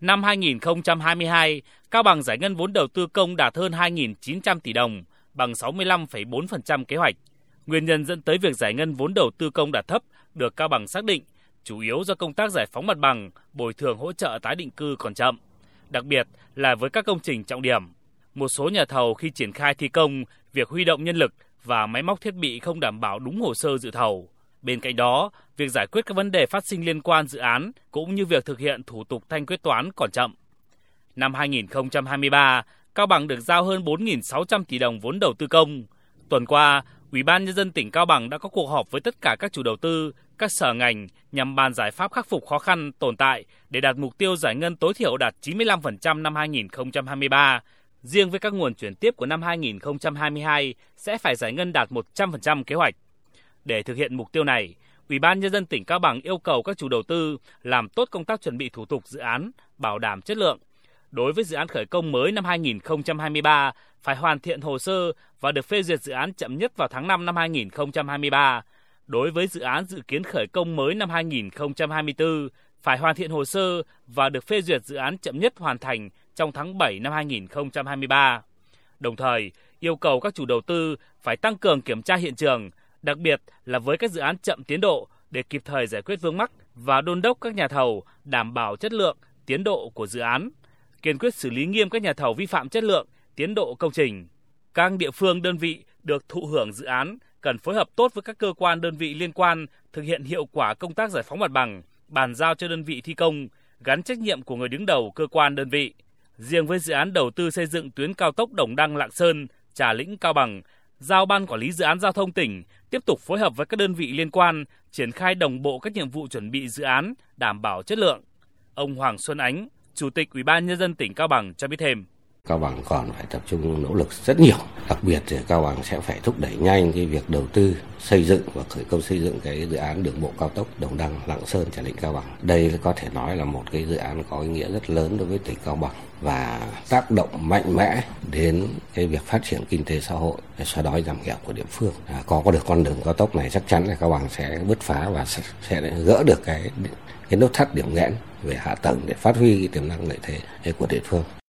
Năm 2022, Cao Bằng giải ngân vốn đầu tư công đạt hơn 2.900 tỷ đồng, bằng 65,4% kế hoạch. Nguyên nhân dẫn tới việc giải ngân vốn đầu tư công đạt thấp được Cao Bằng xác định chủ yếu do công tác giải phóng mặt bằng, bồi thường hỗ trợ tái định cư còn chậm. Đặc biệt là với các công trình trọng điểm, một số nhà thầu khi triển khai thi công, việc huy động nhân lực và máy móc thiết bị không đảm bảo đúng hồ sơ dự thầu. Bên cạnh đó, việc giải quyết các vấn đề phát sinh liên quan dự án cũng như việc thực hiện thủ tục thanh quyết toán còn chậm. Năm 2023, Cao Bằng được giao hơn 4.600 tỷ đồng vốn đầu tư công. Tuần qua, Ủy ban nhân dân tỉnh Cao Bằng đã có cuộc họp với tất cả các chủ đầu tư, các sở ngành nhằm bàn giải pháp khắc phục khó khăn tồn tại để đạt mục tiêu giải ngân tối thiểu đạt 95% năm 2023. Riêng với các nguồn chuyển tiếp của năm 2022 sẽ phải giải ngân đạt 100% kế hoạch. Để thực hiện mục tiêu này, Ủy ban nhân dân tỉnh Cao Bằng yêu cầu các chủ đầu tư làm tốt công tác chuẩn bị thủ tục dự án, bảo đảm chất lượng. Đối với dự án khởi công mới năm 2023 phải hoàn thiện hồ sơ và được phê duyệt dự án chậm nhất vào tháng 5 năm 2023. Đối với dự án dự kiến khởi công mới năm 2024 phải hoàn thiện hồ sơ và được phê duyệt dự án chậm nhất hoàn thành trong tháng 7 năm 2023. Đồng thời, yêu cầu các chủ đầu tư phải tăng cường kiểm tra hiện trường, đặc biệt là với các dự án chậm tiến độ để kịp thời giải quyết vướng mắc và đôn đốc các nhà thầu đảm bảo chất lượng, tiến độ của dự án, kiên quyết xử lý nghiêm các nhà thầu vi phạm chất lượng, tiến độ công trình. Các địa phương đơn vị được thụ hưởng dự án cần phối hợp tốt với các cơ quan đơn vị liên quan thực hiện hiệu quả công tác giải phóng mặt bằng, bàn giao cho đơn vị thi công, gắn trách nhiệm của người đứng đầu cơ quan đơn vị. Riêng với dự án đầu tư xây dựng tuyến cao tốc Đồng Đăng Lạng Sơn, Trà Lĩnh Cao Bằng, giao ban quản lý dự án giao thông tỉnh tiếp tục phối hợp với các đơn vị liên quan triển khai đồng bộ các nhiệm vụ chuẩn bị dự án đảm bảo chất lượng. Ông Hoàng Xuân Ánh, Chủ tịch Ủy ban nhân dân tỉnh Cao Bằng cho biết thêm. Cao Bằng còn phải tập trung nỗ lực rất nhiều. Đặc biệt thì Cao Bằng sẽ phải thúc đẩy nhanh cái việc đầu tư, xây dựng và khởi công xây dựng cái dự án đường bộ cao tốc Đồng Đăng, Lạng Sơn, Trà Lĩnh Cao Bằng. Đây có thể nói là một cái dự án có ý nghĩa rất lớn đối với tỉnh Cao Bằng và tác động mạnh mẽ đến cái việc phát triển kinh tế xã hội, xóa đói giảm nghèo của địa phương. À, có có được con đường cao tốc này chắc chắn là Cao Bằng sẽ bứt phá và sẽ, sẽ gỡ được cái cái nút thắt điểm nghẽn về hạ tầng để phát huy cái tiềm năng lợi thế của địa phương.